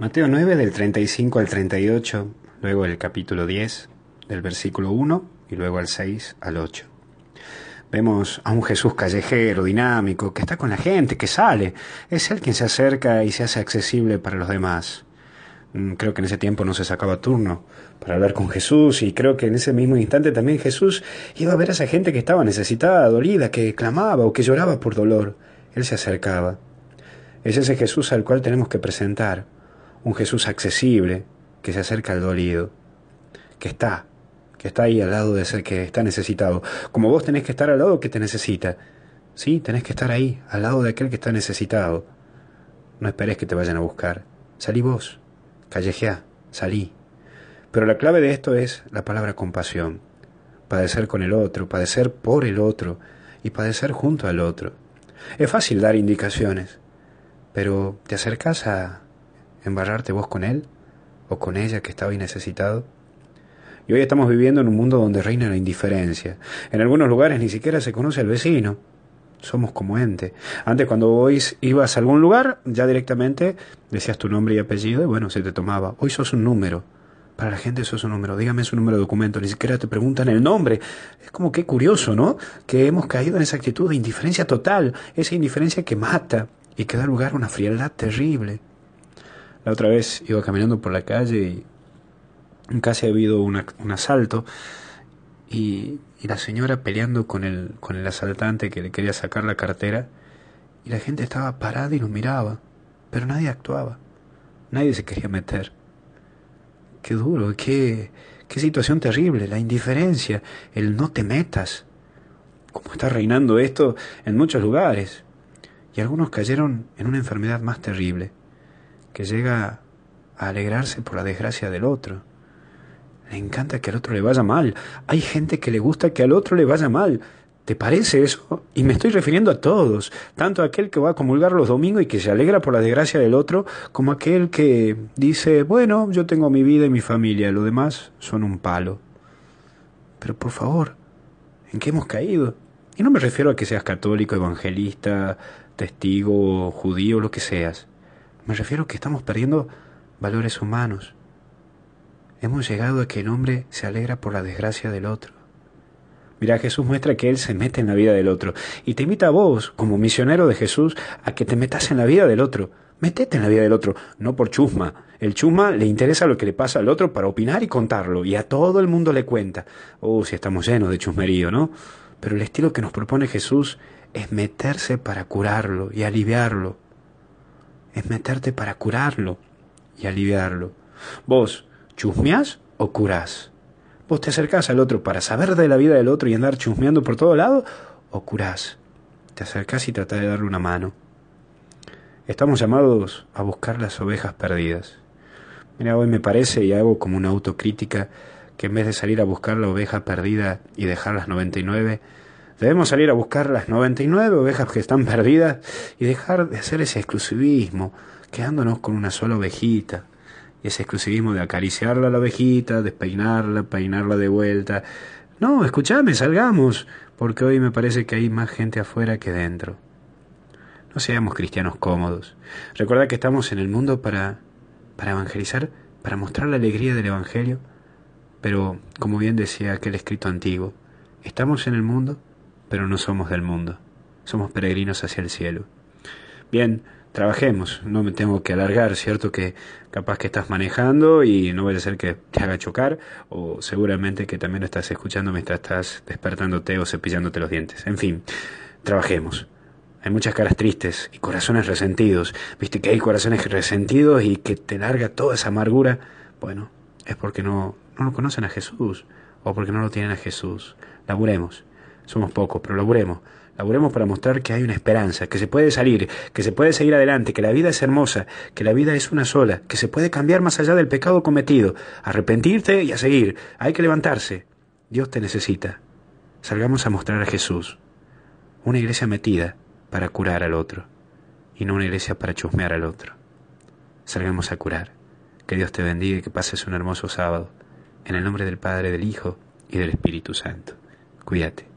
Mateo 9 del 35 al 38, luego el capítulo 10 del versículo 1 y luego al 6 al 8. Vemos a un Jesús callejero, dinámico, que está con la gente, que sale. Es Él quien se acerca y se hace accesible para los demás. Mm, creo que en ese tiempo no se sacaba turno para hablar con Jesús y creo que en ese mismo instante también Jesús iba a ver a esa gente que estaba necesitada, dolida, que clamaba o que lloraba por dolor. Él se acercaba. Es ese Jesús al cual tenemos que presentar un Jesús accesible que se acerca al dolido, que está, que está ahí al lado de ese que está necesitado. Como vos tenés que estar al lado que te necesita. Sí, tenés que estar ahí, al lado de aquel que está necesitado. No esperes que te vayan a buscar. Salí vos, callejeá, salí. Pero la clave de esto es la palabra compasión. Padecer con el otro, padecer por el otro y padecer junto al otro. Es fácil dar indicaciones, pero ¿te acercas a embarrarte vos con él o con ella que estaba hoy necesitado? Y hoy estamos viviendo en un mundo donde reina la indiferencia. En algunos lugares ni siquiera se conoce al vecino. Somos como ente. Antes cuando hoy ibas a algún lugar, ya directamente decías tu nombre y apellido y bueno, se te tomaba. Hoy sos un número. Para la gente sos un número. Dígame su número de documento. Ni siquiera te preguntan el nombre. Es como que curioso, ¿no? Que hemos caído en esa actitud de indiferencia total. Esa indiferencia que mata y que da lugar a una frialdad terrible. La otra vez iba caminando por la calle y casi ha habido un asalto y, la señora peleando con el, con el asaltante que le quería sacar la cartera y la gente estaba parada y lo miraba, pero nadie actuaba, nadie se quería meter. Qué duro, qué, qué situación terrible, la indiferencia, el no te metas, como está reinando esto en muchos lugares. Y algunos cayeron en una enfermedad más terrible, que llega a alegrarse por la desgracia del otro. Le encanta que al otro le vaya mal. Hay gente que le gusta que al otro le vaya mal. ¿Te parece eso? Y me estoy refiriendo a todos, tanto a aquel que va a comulgar los domingos y que se alegra por la desgracia del otro, como aquel que dice, bueno, yo tengo mi vida y mi familia, lo demás son un palo. Pero por favor, ¿en qué hemos caído? Y no me refiero a que seas católico, evangelista, testigo, judío, lo que seas. Me refiero a que estamos perdiendo valores humanos. Hemos llegado a que el hombre se alegra por la desgracia del otro. Mira, Jesús muestra que Él se mete en la vida del otro y te invita a vos, como misionero de Jesús, a que te metas en la vida del otro. Metete en la vida del otro, no por chusma. El chusma le interesa lo que le pasa al otro para opinar y contarlo, y a todo el mundo le cuenta. Oh, si estamos llenos de chusmerío, ¿no? Pero el estilo que nos propone Jesús es meterse para curarlo y aliviarlo es meterte para curarlo y aliviarlo. Vos, ¿chusmeás o curás? ¿Vos te acercás al otro para saber de la vida del otro y andar chusmeando por todo lado? ¿O curás? Te acercás y tratás de darle una mano. Estamos llamados a buscar las ovejas perdidas. Mira, hoy me parece, y hago como una autocrítica, que en vez de salir a buscar la oveja perdida y dejar las 99, Debemos salir a buscar las 99 ovejas que están perdidas y dejar de hacer ese exclusivismo, quedándonos con una sola ovejita. Y ese exclusivismo de acariciarla a la ovejita, despeinarla, peinarla de vuelta. No, escúchame, salgamos, porque hoy me parece que hay más gente afuera que dentro. No seamos cristianos cómodos. Recuerda que estamos en el mundo para, para evangelizar, para mostrar la alegría del Evangelio. Pero, como bien decía aquel escrito antiguo, estamos en el mundo pero no somos del mundo. Somos peregrinos hacia el cielo. Bien, trabajemos, no me tengo que alargar, ¿cierto? Que capaz que estás manejando y no vaya a ser que te haga chocar, o seguramente que también lo estás escuchando mientras estás despertándote o cepillándote los dientes. En fin, trabajemos. Hay muchas caras tristes y corazones resentidos. Viste que hay corazones resentidos y que te larga toda esa amargura. Bueno, es porque no, no lo conocen a Jesús o porque no lo tienen a Jesús. Laburemos somos pocos, pero laburemos. Laburemos para mostrar que hay una esperanza, que se puede salir, que se puede seguir adelante, que la vida es hermosa, que la vida es una sola, que se puede cambiar más allá del pecado cometido. Arrepentirte y a seguir. Hay que levantarse. Dios te necesita. Salgamos a mostrar a Jesús. Una iglesia metida para curar al otro y no una iglesia para chusmear al otro. Salgamos a curar. Que Dios te bendiga y que pases un hermoso sábado. En el nombre del Padre, del Hijo y del Espíritu Santo. Cuídate.